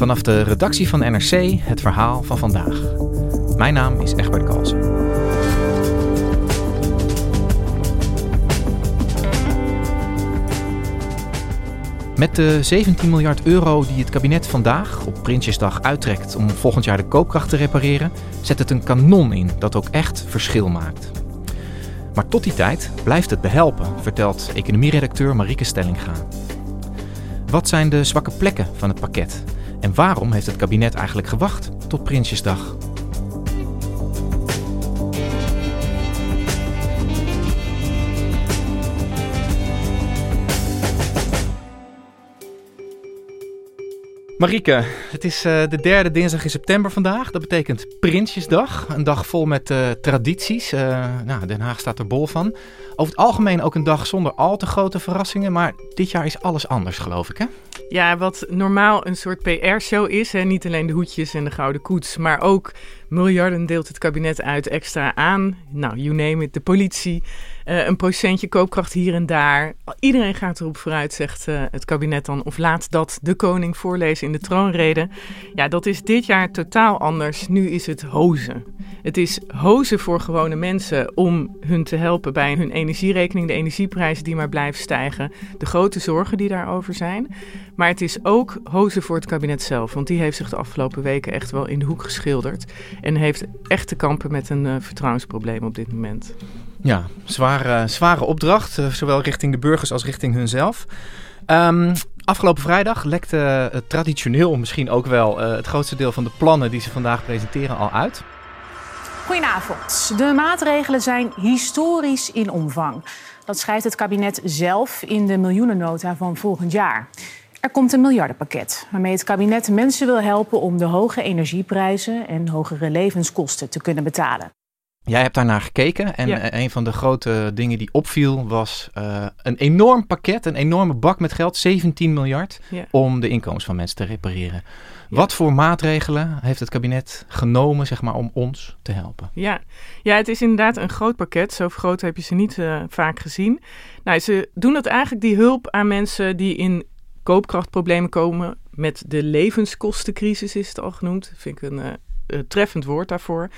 Vanaf de redactie van NRC het verhaal van vandaag. Mijn naam is Egbert Kalsen. Met de 17 miljard euro die het kabinet vandaag op Prinsjesdag uittrekt om volgend jaar de koopkracht te repareren, zet het een kanon in dat ook echt verschil maakt. Maar tot die tijd blijft het behelpen, vertelt economieredacteur Marieke Stellinga. Wat zijn de zwakke plekken van het pakket? En waarom heeft het kabinet eigenlijk gewacht tot Prinsjesdag? Marieke, het is uh, de derde dinsdag in september vandaag. Dat betekent Prinsjesdag. Een dag vol met uh, tradities. Uh, nou, Den Haag staat er bol van. Over het algemeen ook een dag zonder al te grote verrassingen. Maar dit jaar is alles anders, geloof ik, hè? Ja, wat normaal een soort PR-show is. Hè? Niet alleen de hoedjes en de gouden koets, maar ook miljarden deelt het kabinet uit extra aan. Nou, you name it, de politie. Uh, een procentje koopkracht hier en daar. Iedereen gaat erop vooruit, zegt uh, het kabinet dan. Of laat dat de koning voorlezen in de troonrede. Ja, dat is dit jaar totaal anders. Nu is het hozen. Het is hozen voor gewone mensen om hun te helpen bij hun energierekening. De energieprijzen die maar blijven stijgen. De grote zorgen die daarover zijn. Maar het is ook hozen voor het kabinet zelf. Want die heeft zich de afgelopen weken echt wel in de hoek geschilderd. En heeft echt te kampen met een uh, vertrouwensprobleem op dit moment. Ja, zware, zware opdracht, uh, zowel richting de burgers als richting hunzelf. Um, afgelopen vrijdag lekte uh, traditioneel misschien ook wel uh, het grootste deel van de plannen die ze vandaag presenteren al uit. Goedenavond. De maatregelen zijn historisch in omvang. Dat schrijft het kabinet zelf in de miljoenennota van volgend jaar. Er komt een miljardenpakket waarmee het kabinet mensen wil helpen om de hoge energieprijzen en hogere levenskosten te kunnen betalen. Jij hebt daarnaar gekeken en ja. een van de grote dingen die opviel was uh, een enorm pakket, een enorme bak met geld, 17 miljard, ja. om de inkomens van mensen te repareren. Ja. Wat voor maatregelen heeft het kabinet genomen zeg maar, om ons te helpen? Ja. ja, het is inderdaad een groot pakket. Zo groot heb je ze niet uh, vaak gezien. Nou, ze doen dat eigenlijk die hulp aan mensen die in koopkrachtproblemen komen. Met de levenskostencrisis is het al genoemd. Vind ik een uh, treffend woord daarvoor.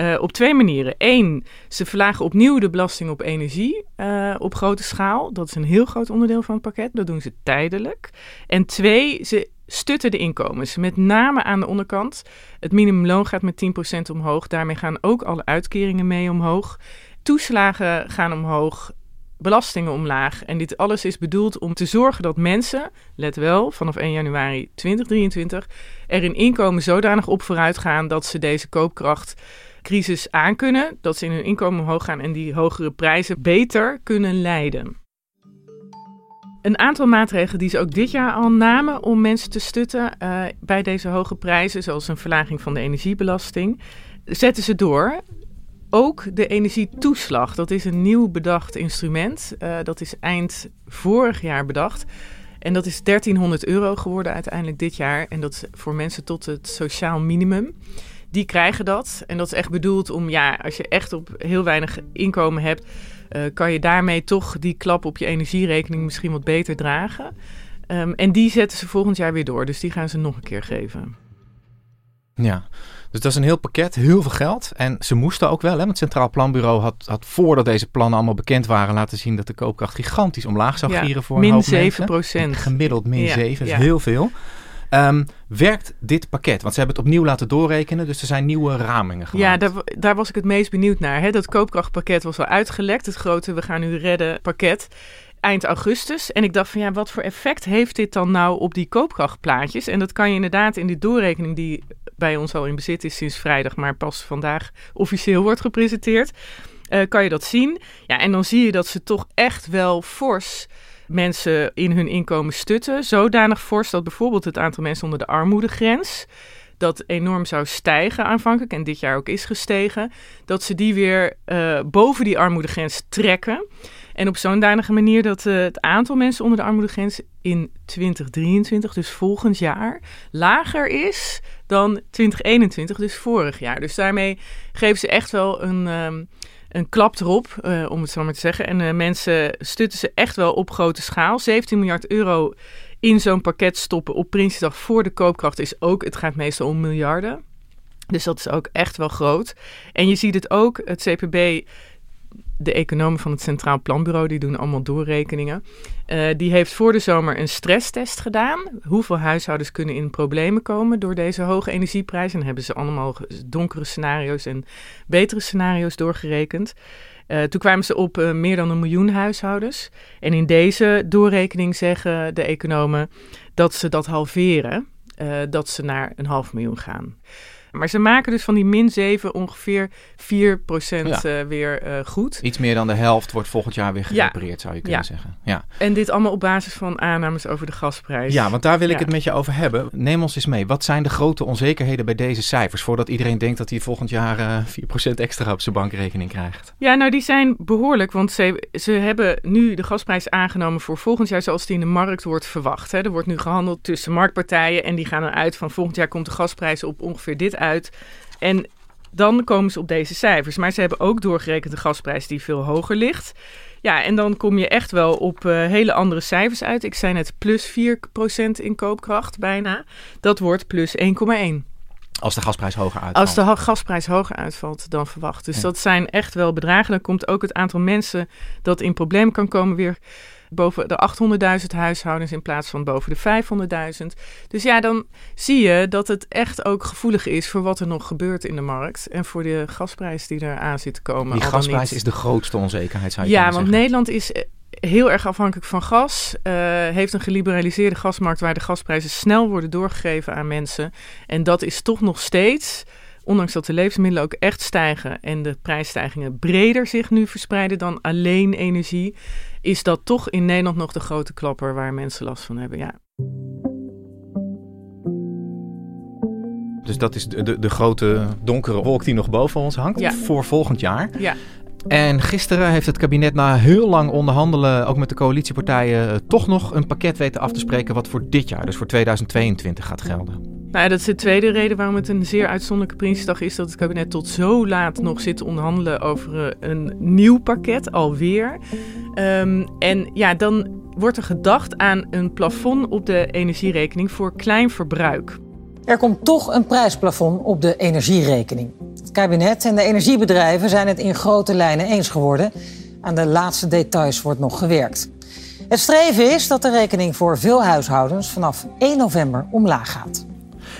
Uh, op twee manieren. Eén, ze verlagen opnieuw de belasting op energie uh, op grote schaal. Dat is een heel groot onderdeel van het pakket. Dat doen ze tijdelijk. En twee, ze stutten de inkomens. Met name aan de onderkant. Het minimumloon gaat met 10% omhoog. Daarmee gaan ook alle uitkeringen mee omhoog. Toeslagen gaan omhoog belastingen omlaag. En dit alles is bedoeld om te zorgen dat mensen, let wel, vanaf 1 januari 2023, er in inkomen zodanig op vooruit gaan dat ze deze koopkrachtcrisis aankunnen, dat ze in hun inkomen omhoog gaan en die hogere prijzen beter kunnen leiden. Een aantal maatregelen die ze ook dit jaar al namen om mensen te stutten uh, bij deze hoge prijzen, zoals een verlaging van de energiebelasting, zetten ze door ook de energietoeslag. Dat is een nieuw bedacht instrument. Uh, dat is eind vorig jaar bedacht. En dat is 1300 euro geworden uiteindelijk dit jaar. En dat is voor mensen tot het sociaal minimum. Die krijgen dat. En dat is echt bedoeld om, ja, als je echt op heel weinig inkomen hebt, uh, kan je daarmee toch die klap op je energierekening misschien wat beter dragen. Um, en die zetten ze volgend jaar weer door. Dus die gaan ze nog een keer geven. Ja, dus dat is een heel pakket, heel veel geld. En ze moesten ook wel, hè, want het Centraal Planbureau had, had voordat deze plannen allemaal bekend waren laten zien dat de koopkracht gigantisch omlaag zou Ja, gieren voor een hoop 7 mensen. procent. Gemiddeld min Ja, 7, is ja. heel veel. Ehm, werkt dit pakket? Want ze hebben het opnieuw laten doorrekenen, dus er zijn nieuwe ramingen gemaakt. Ja, daar, daar was ik het meest benieuwd naar. Hè? Dat koopkrachtpakket was al uitgelekt. Het grote We gaan u redden pakket. Eind augustus. En ik dacht van ja, wat voor effect heeft dit dan nou op die koopkrachtplaatjes? En dat kan je inderdaad in die doorrekening die bij ons al in bezit is sinds vrijdag, maar pas vandaag officieel wordt gepresenteerd. eh, kan je dat zien. Ja, en dan zie je dat ze toch echt wel fors mensen in hun inkomen stutten. Zodanig fors dat bijvoorbeeld het aantal mensen onder de armoedegrens dat enorm zou stijgen aanvankelijk en dit jaar ook is gestegen, dat ze die weer eh, boven die armoedegrens trekken. En op zo'n danige manier dat eh, het aantal mensen onder de armoedegrens in 2023, dus volgend jaar, lager is dan 2021, dus vorig jaar. Dus daarmee geven ze echt wel een, ehm, een klap erop, eh, om het zo maar te zeggen. En eh, mensen stutten ze echt wel op grote schaal. 17 miljard euro in zo'n pakket stoppen op Prinsjesdag voor de koopkracht is ook, het gaat meestal om miljarden. Dus dat is ook echt wel groot. En je ziet het ook, het CPB, de economen van het Centraal Planbureau, die doen allemaal doorrekeningen. Eh, die heeft voor de zomer een stresstest gedaan. Hoeveel huishoudens kunnen in problemen komen door deze hoge energieprijzen? En hebben ze allemaal donkere scenario's en betere scenario's doorgerekend. Eh, toen kwamen ze op eh, meer dan een miljoen huishoudens. En in deze doorrekening zeggen de economen dat ze dat halveren. dat ze naar een half miljoen gaan. Maar ze maken dus van die min 7 ongeveer 4% Ja. eh, weer eh, goed. Iets meer dan de helft wordt volgend jaar weer Ja. gerepareerd, zou je kunnen Ja. zeggen. Ja. En dit allemaal op basis van aannames over de gasprijs. ja, want daar wil ik het met je over hebben. Neem ons eens mee. Wat zijn de grote onzekerheden bij deze cijfers? Voordat iedereen denkt dat hij volgend jaar eh 4% extra op zijn bankrekening krijgt. Ja, nou die zijn behoorlijk, want ze, ze hebben nu de gasprijs aangenomen voor volgend jaar zoals die in de markt wordt verwacht. Hè. Er wordt nu gehandeld tussen marktpartijen en die gaan eruit van volgend jaar komt de gasprijs op ongeveer dit uit. En dan komen ze op deze cijfers. Maar ze hebben ook doorgerekend de gasprijs die veel hoger ligt. Ja, en dan kom je echt wel op eh, hele andere cijfers uit. Ik zei net plus 4% in koopkracht bijna. Dat wordt plus 1,1. Als de gasprijs hoger uitvalt. Als de gasprijs hoger uitvalt dan verwacht. Dus Ja. dat zijn echt wel bedragen. Dan komt ook het aantal mensen dat in problemen kan komen weer boven de 800.000 huishoudens in plaats van boven de 500.000. Dus ja, dan zie je dat het echt ook gevoelig is voor wat er nog gebeurt in de markt. En voor de gasprijs die er aan zit te komen. Die gasprijs is de grootste onzekerheid, zou je Ja, want zeggen. Nederland is eh, heel erg afhankelijk van gas. eh, heeft een geliberaliseerde gasmarkt waar de gasprijzen snel worden doorgegeven aan mensen. En dat is toch nog steeds, ondanks dat de levensmiddelen ook echt stijgen en de prijsstijgingen breder zich nu verspreiden dan alleen energie, is dat toch in Nederland nog de grote klapper waar mensen last van hebben. Ja. Dus dat is de, de, de grote donkere wolk die nog boven ons hangt Ja. voor volgend jaar. Ja. En gisteren heeft het kabinet na heel lang onderhandelen, ook met de coalitiepartijen, eh, toch nog een pakket weten af te spreken wat voor dit jaar, dus voor 2022 gaat gelden. Nou, ja, dat is de tweede reden waarom het een zeer uitzonderlijke Prinsjesdag is dat het kabinet tot zo laat nog zit te onderhandelen over eh, een nieuw pakket alweer. Ehm, en ja, dan wordt er gedacht aan een plafond op de energierekening voor klein verbruik. Er komt toch een prijsplafond op de energierekening. Het kabinet en de energiebedrijven zijn het in grote lijnen eens geworden. Aan de laatste details wordt nog gewerkt. Het streven is dat de rekening voor veel huishoudens vanaf 1 november omlaag gaat.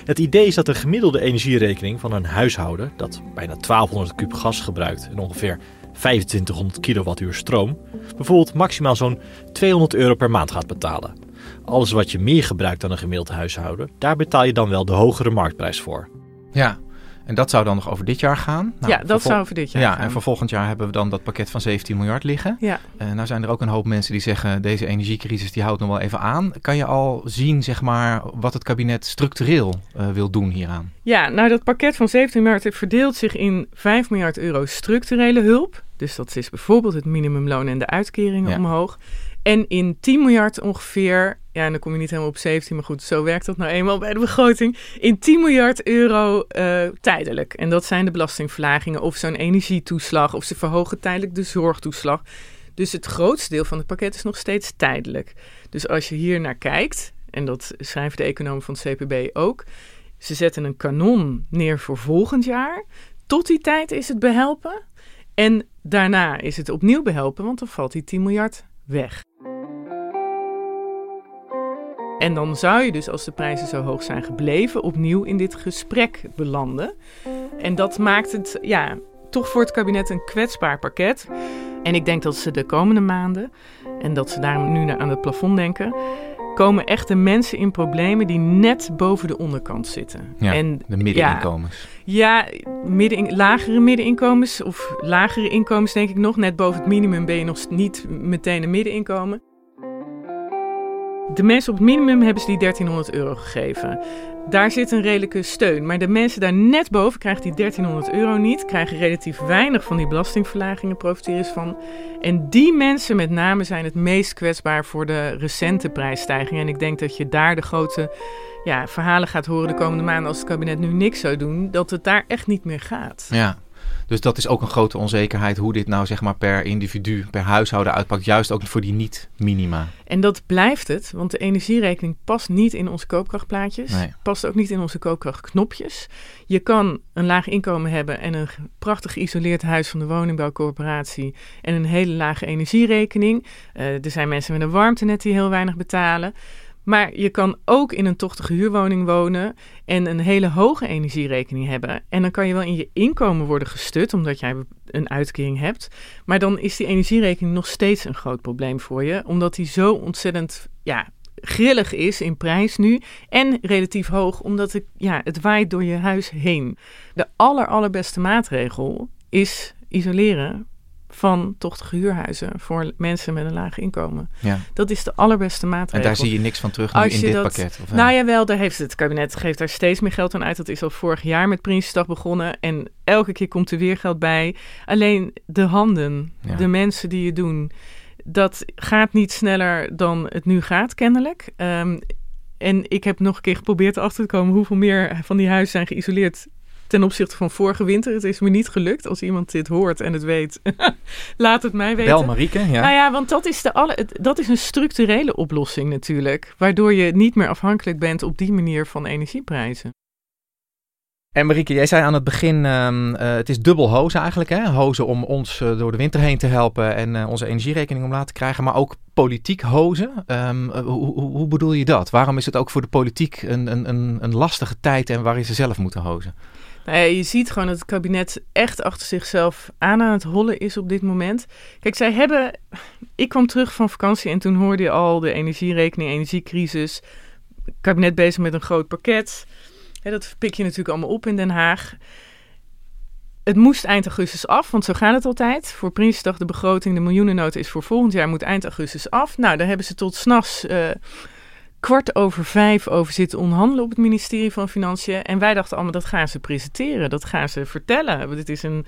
Het idee is dat de gemiddelde energierekening van een huishouden dat bijna 1200 kub gas gebruikt en ongeveer 2500 kilowattuur stroom, bijvoorbeeld maximaal zo'n 200 euro per maand gaat betalen. Alles wat je meer gebruikt dan een gemiddeld huishouden, daar betaal je dan wel de hogere marktprijs voor. Ja, en dat zou dan nog over dit jaar gaan. Nou, ja, dat zou voor dit jaar Ja, gaan. en voor volgend jaar hebben we dan dat pakket van 17 miljard liggen. Ja. Uh, nou zijn er ook een hoop mensen die zeggen, deze energiecrisis die houdt nog wel even aan. Kan je al zien, zeg maar, wat het kabinet structureel uh, wil doen hieraan? Ja, nou dat pakket van 17 miljard verdeelt zich in 5 miljard euro structurele hulp. Dus dat is bijvoorbeeld het minimumloon en de uitkeringen Ja. omhoog. En in 10 miljard ongeveer, ja, en dan kom je niet helemaal op 17, maar goed, zo werkt dat nou eenmaal bij de begroting. In 10 miljard euro eh, tijdelijk. En dat zijn de belastingverlagingen of zo'n energietoeslag of ze verhogen tijdelijk de zorgtoeslag. Dus het grootste deel van het pakket is nog steeds tijdelijk. Dus als je hier naar kijkt, en dat schrijven de economen van het CPB ook, Ze zetten een kanon neer voor volgend jaar. Tot die tijd is het behelpen. En daarna is het opnieuw behelpen, want dan valt die 10 miljard weg. En dan zou je dus, als de prijzen zo hoog zijn gebleven, opnieuw in dit gesprek belanden. En dat maakt het, ja, toch voor het kabinet een kwetsbaar pakket. En ik denk dat ze de komende maanden, en dat ze daarom nu aan het plafond denken, komen echt de mensen in problemen die net boven de onderkant zitten. Ja, en, de middeninkomens. Ja, ja midden, lagere middeninkomens of lagere inkomens denk ik nog. Net boven het minimum ben je nog niet meteen een middeninkomen. De mensen op het minimum hebben ze die 1300 euro gegeven. Daar zit een redelijke steun. Maar de mensen daar net boven krijgen die 1300 euro niet. Krijgen relatief weinig van die belastingverlagingen, profiteren van. En die mensen met name zijn het meest kwetsbaar voor de recente prijsstijgingen. En ik denk dat je daar de grote ja, verhalen gaat horen de komende maanden als het kabinet nu niks zou doen. Dat het daar echt niet meer gaat. Ja, dus dat is ook een grote onzekerheid hoe dit nou zeg maar per individu, per huishouden uitpakt. Juist ook voor die niet-minima. En dat blijft het, want de energierekening past niet in onze koopkrachtplaatjes. Nee. Past ook niet in onze koopkrachtknopjes. Je kan een laag inkomen hebben en een prachtig geïsoleerd huis van de woningbouwcorporatie. En een hele lage energierekening. Uh, er zijn mensen met een warmtenet die heel weinig betalen. Maar je kan ook in een tochtige huurwoning wonen en een hele hoge energierekening hebben. En dan kan je wel in je inkomen worden gestut, omdat jij een uitkering hebt. Maar dan is die energierekening nog steeds een groot probleem voor je, omdat die zo ontzettend ja, grillig is in prijs nu. En relatief hoog, omdat het, ja, het waait door je huis heen. De aller, allerbeste maatregel is isoleren van tochtige huurhuizen voor mensen met een laag inkomen. Ja. Dat is de allerbeste maatregel. En daar zie je niks van terug nu in dit dat- pakket? Of, Nou ja, wel, daar heeft het kabinet geeft daar steeds meer geld aan uit. Dat is al vorig jaar met Prinsjesdag begonnen. En elke keer komt er weer geld bij. Alleen de handen, Ja. de mensen die het doen, dat gaat niet sneller dan het nu gaat, kennelijk. Ehm, en ik heb nog een keer geprobeerd achter te komen hoeveel meer van die huizen zijn geïsoleerd ten opzichte van vorige winter. Het is me niet gelukt. Als iemand dit hoort en het weet, laat het mij weten. Bel Marieke, ja. Nou ja, want dat is, de alle, dat is een structurele oplossing natuurlijk. Waardoor je niet meer afhankelijk bent op die manier van energieprijzen. En Marieke, jij zei aan het begin, ehm, eh, het is dubbel hozen eigenlijk. Hè? Hozen om ons eh, door de winter heen te helpen en eh, onze energierekening omlaag te krijgen. Maar ook politiek hozen. Ehm, eh, hoe, hoe, bedoel je dat? Waarom is het ook voor de politiek een, een, een, lastige tijd en waarin ze zelf moeten hozen? Nou je ziet gewoon dat het kabinet echt achter zichzelf aan aan het hollen is op dit moment. Kijk, zij hebben. Ik kwam terug van vakantie en toen hoorde je al de energierekening, energiecrisis. Kabinet bezig met een groot pakket. Dat pik je natuurlijk allemaal op in Den Haag. Het moest eind augustus af, want zo gaat het altijd. Voor Prinsjesdag de begroting, de miljoenennota is voor volgend jaar, moet eind augustus af. Nou, daar hebben ze tot s'nachts eh kwart over vijf over zitten onderhandelen op het ministerie van Financiën. En wij dachten allemaal, dat gaan ze presenteren, dat gaan ze vertellen. Dit is een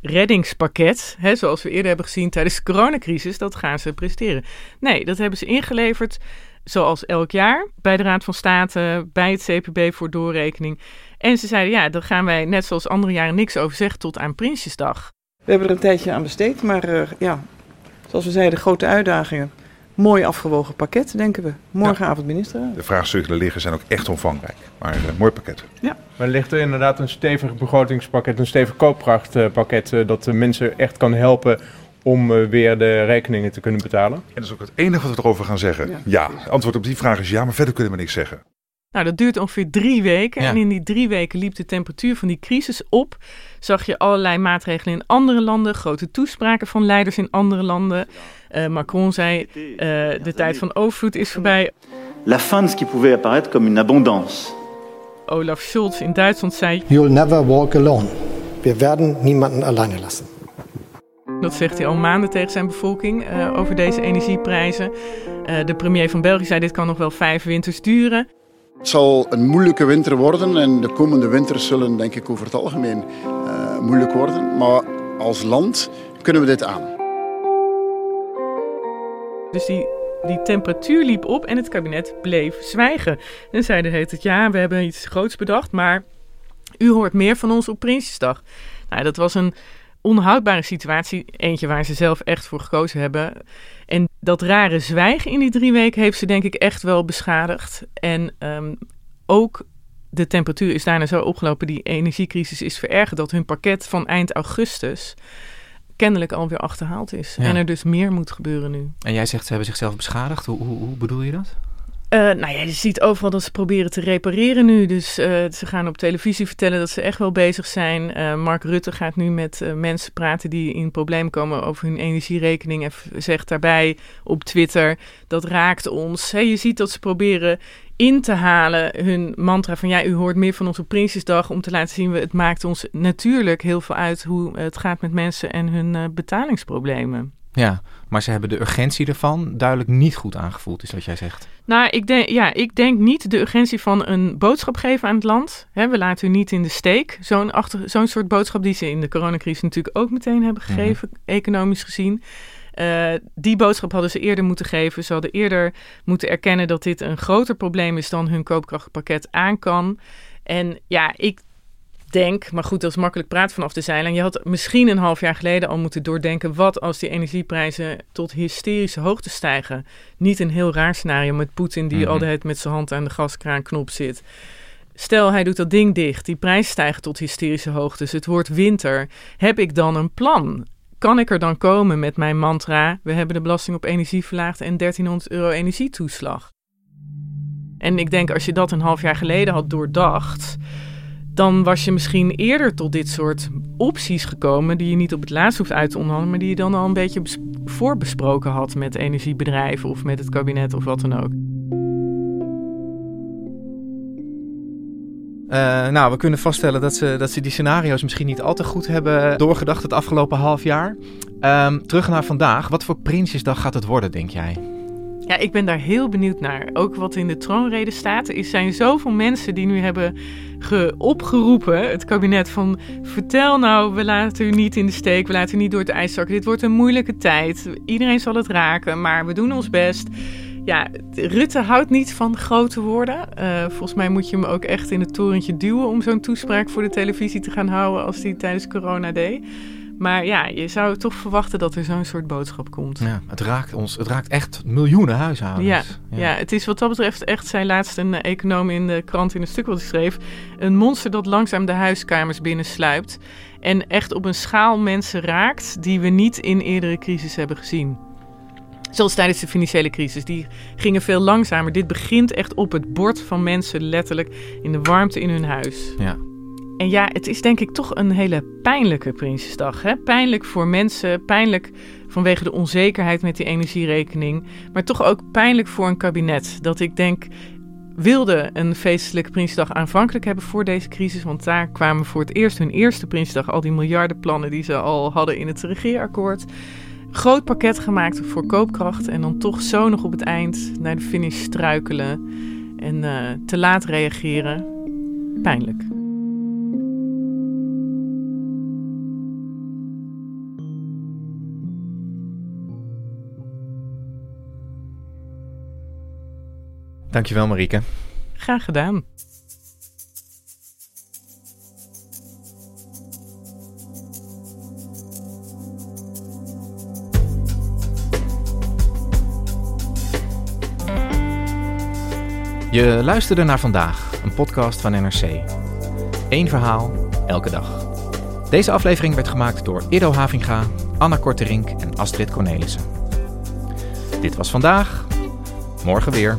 reddingspakket, hè, zoals we eerder hebben gezien tijdens de coronacrisis, dat gaan ze presenteren. Nee, dat hebben ze ingeleverd, zoals elk jaar, bij de Raad van State, bij het CPB voor doorrekening. En ze zeiden, ja, daar gaan wij net zoals andere jaren niks over zeggen tot aan Prinsjesdag. We hebben er een tijdje aan besteed, maar eh, ja, zoals we zeiden, grote uitdagingen. Mooi afgewogen pakket, denken we. Morgenavond ministerraad. De vraagstukken die liggen zijn ook echt omvangrijk. Maar een mooi pakket. Maar er ligt er inderdaad een stevig begrotingspakket, een stevig koopkrachtpakket eh, dat de mensen echt kan helpen om eh, weer de rekeningen te kunnen betalen. En dat is ook het enige wat we erover gaan zeggen. Ja. Ja, het antwoord op die vraag is ja, maar verder kunnen we niks zeggen. Nou, dat duurt ongeveer drie weken. Ja. En in die drie weken liep de temperatuur van die crisis op. Zag je allerlei maatregelen in andere landen, grote toespraken van leiders in andere landen. Eh, Macron zei: eh, de tijd van overvloed is voorbij. la fin de ce qui pouvait apparaître comme une abondance. Olaf Scholz in Duitsland zei: You'll never walk alone. Wir werden niemanden alleine lassen. Dat zegt hij al maanden tegen zijn bevolking eh, over deze energieprijzen. Eh, de premier van België zei: dit kan nog wel vijf winters duren. Het zal een moeilijke winter worden en de komende winters zullen denk ik over het algemeen eh, moeilijk worden. Maar als land kunnen we dit aan. Dus die, die temperatuur liep op en het kabinet bleef zwijgen. En zeiden heet het ja, we hebben iets groots bedacht, maar u hoort meer van ons op Prinsjesdag. Nou, dat was een onhoudbare situatie. Eentje waar ze zelf echt voor gekozen hebben. En dat rare zwijgen in die drie weken heeft ze denk ik echt wel beschadigd. En ehm, ook de temperatuur is daarna zo opgelopen, die energiecrisis is verergerd, dat hun pakket van eind augustus kennelijk alweer achterhaald is. Ja. En er dus meer moet gebeuren nu. En jij zegt ze hebben zichzelf beschadigd. Hoe, hoe, hoe bedoel je dat? Eh, nou ja, je ziet overal dat ze proberen te repareren nu. Dus eh, ze gaan op televisie vertellen dat ze echt wel bezig zijn. Eh, Mark Rutte gaat nu met mensen praten die in problemen komen over hun energierekening. En zegt daarbij op Twitter, dat raakt ons. Hè, je ziet dat ze proberen in te halen hun mantra van... ja, u hoort meer van ons op Prinsjesdag... om te laten zien, we- het maakt ons natuurlijk heel veel uit... hoe het gaat met mensen en hun betalingsproblemen. Ja, maar ze hebben de urgentie ervan duidelijk niet goed aangevoeld, is wat jij zegt. Nou, ik denk, ja, ik denk niet de urgentie van een boodschap geven aan het land. We laten u niet in de steek. Zo'n, zo'n soort boodschap die ze in de coronacrisis natuurlijk ook meteen hebben gegeven, economisch gezien. Eh, die boodschap hadden ze eerder moeten geven. Ze hadden eerder moeten erkennen dat dit een groter probleem is dan hun koopkrachtpakket aan kan. En ja, ik denk, maar goed, dat is makkelijk praten vanaf de zijlijn. Je had misschien een half jaar geleden al moeten doordenken... wat als die energieprijzen tot hysterische hoogte stijgen. Niet een heel raar scenario met Poetin die Mhm. altijd met zijn hand aan de gaskraanknop zit. Stel, hij doet dat ding dicht, die prijzen stijgen tot hysterische hoogtes, het wordt winter. Heb ik dan een plan? Kan ik er dan komen met mijn mantra... we hebben de belasting op energie verlaagd en 1300 euro energietoeslag? En ik denk, als je dat een half jaar geleden had doordacht dan was je misschien eerder tot dit soort opties gekomen die je niet op het laatst hoeft uit te onderhandelen, maar die je dan al een beetje bes- voorbesproken had met energiebedrijven of met het kabinet of wat dan ook. Eh, nou, we kunnen vaststellen dat ze, dat ze die scenario's misschien niet al te goed hebben doorgedacht het afgelopen half jaar. Ehm, terug naar vandaag. Wat voor Prinsjesdag gaat het worden, denk jij? Ja, ik ben daar heel benieuwd naar. Ook wat in de troonrede staat. Er zijn zoveel mensen die nu hebben ge- opgeroepen, het kabinet, van vertel nou, we laten u niet in de steek, we laten u niet door het ijs zakken. Dit wordt een moeilijke tijd. Iedereen zal het raken, maar we doen ons best. Ja, Rutte houdt niet van grote woorden. Eh, volgens mij moet je hem ook echt in het torentje duwen om zo'n toespraak voor de televisie te gaan houden als hij tijdens corona deed. Maar ja, je zou toch verwachten dat er zo'n soort boodschap komt. Ja, het raakt ons. Het raakt echt miljoenen huishoudens. Ja, ja. het is wat dat betreft echt, zei laatst een eh, econoom in de krant in een stuk wat hij schreef, een monster dat langzaam de huiskamers binnensluipt en echt op een schaal mensen raakt die we niet in eerdere crisis hebben gezien. Zoals tijdens de financiële crisis. Die gingen veel langzamer. Dit begint echt op het bord van mensen, letterlijk in de warmte in hun huis. Ja. En ja, het is denk ik toch een hele pijnlijke Prinsjesdag. Hè? Pijnlijk voor mensen, pijnlijk vanwege de onzekerheid met die energierekening. Maar toch ook pijnlijk voor een kabinet. Dat ik denk, wilde een feestelijke Prinsjesdag aanvankelijk hebben voor deze crisis. Want daar kwamen voor het eerst hun eerste Prinsjesdag al die miljardenplannen die ze al hadden in het regeerakkoord. Groot pakket gemaakt voor koopkracht. En dan toch zo nog op het eind naar de finish struikelen. En eh, te laat reageren. Pijnlijk. Dankjewel, Marieke. Graag gedaan. Je luisterde naar vandaag, een podcast van NRC. Eén verhaal, elke dag. Deze aflevering werd gemaakt door Ido Havinga, Anna Korterink en Astrid Cornelissen. Dit was vandaag, morgen weer.